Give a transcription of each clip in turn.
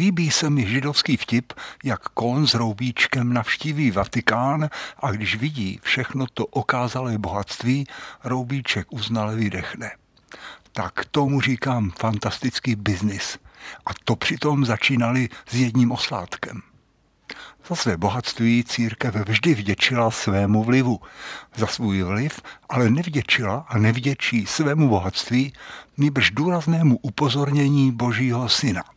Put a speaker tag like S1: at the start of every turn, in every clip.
S1: Líbí se mi židovský vtip, jak kon s roubíčkem navštíví Vatikán a když vidí všechno to okázalé bohatství, roubíček uznale vydechne. Tak tomu říkám fantastický biznis. A to přitom začínali s jedním oslátkem. Za své bohatství církev vždy vděčila svému vlivu. Za svůj vliv ale nevděčila a nevděčí svému bohatství, nýbrž důraznému upozornění Božího syna.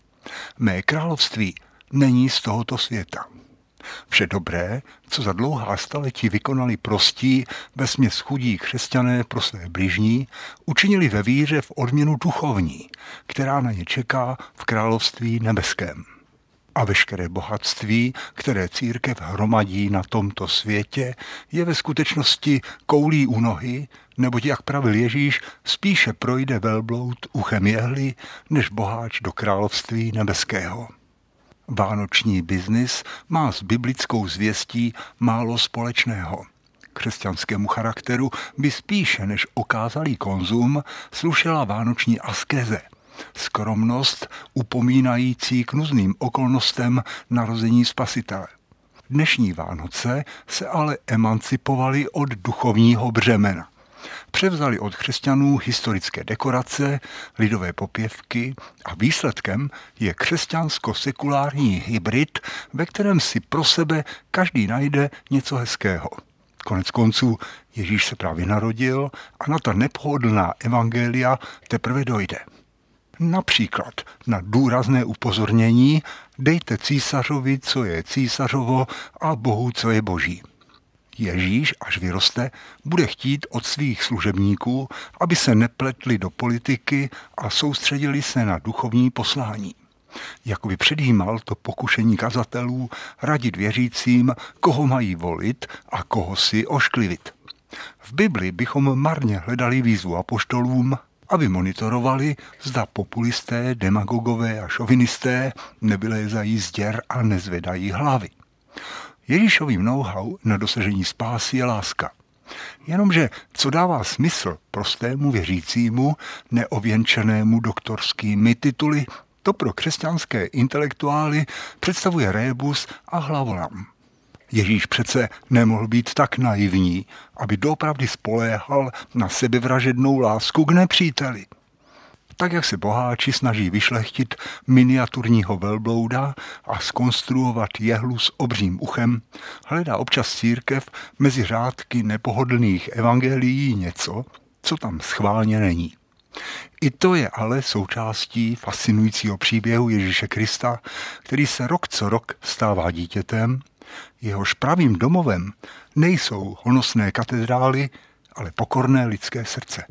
S1: Mé království není z tohoto světa. Vše dobré, co za dlouhá staletí vykonali prostí, ve směs chudí křesťané pro své bližní, učinili ve víře v odměnu duchovní, která na ně čeká v království nebeském. A veškeré bohatství, které církev hromadí na tomto světě, je ve skutečnosti koulí u nohy, neboť, jak pravil Ježíš, spíše projde velbloud uchem jehly, než boháč do království nebeského. Vánoční biznis má s biblickou zvěstí málo společného. Křesťanskému charakteru by spíše než okázalý konzum slušela vánoční askeze – skromnost upomínající k nuzným okolnostem narození spasitele. Dnešní Vánoce se ale emancipovali od duchovního břemena. Převzali od křesťanů historické dekorace, lidové popěvky a výsledkem je křesťansko-sekulární hybrid, ve kterém si pro sebe každý najde něco hezkého. Konec konců Ježíš se právě narodil a na ta nepohodlná evangelia teprve dojde. Například na důrazné upozornění dejte císařovi, co je císařovo a Bohu, co je boží. Ježíš, až vyroste, bude chtít od svých služebníků, aby se nepletli do politiky a soustředili se na duchovní poslání. Jakoby předjímal to pokušení kazatelů radit věřícím, koho mají volit a koho si ošklivit. V Bibli bychom marně hledali výzvu apoštolům, aby monitorovali, zda populisté, demagogové a šovinisté nevylézají z děr a nezvedají hlavy. Ježíšovým know-how na dosažení spásy je láska. Jenomže co dává smysl prostému věřícímu, neověnčenému doktorskými tituly, to pro křesťanské intelektuály představuje rébus a hlavolam. Ježíš přece nemohl být tak naivní, aby doopravdy spoléhal na sebevražednou lásku k nepříteli. Tak jak se boháči snaží vyšlechtit miniaturního velblouda a skonstruovat jehlu s obřím uchem, hledá občas církev mezi řádky nepohodlných evangelií něco, co tam schválně není. I to je ale součástí fascinujícího příběhu Ježíše Krista, který se rok co rok stává dítětem Jehož pravým domovem nejsou honosné katedrály, ale pokorné lidské srdce.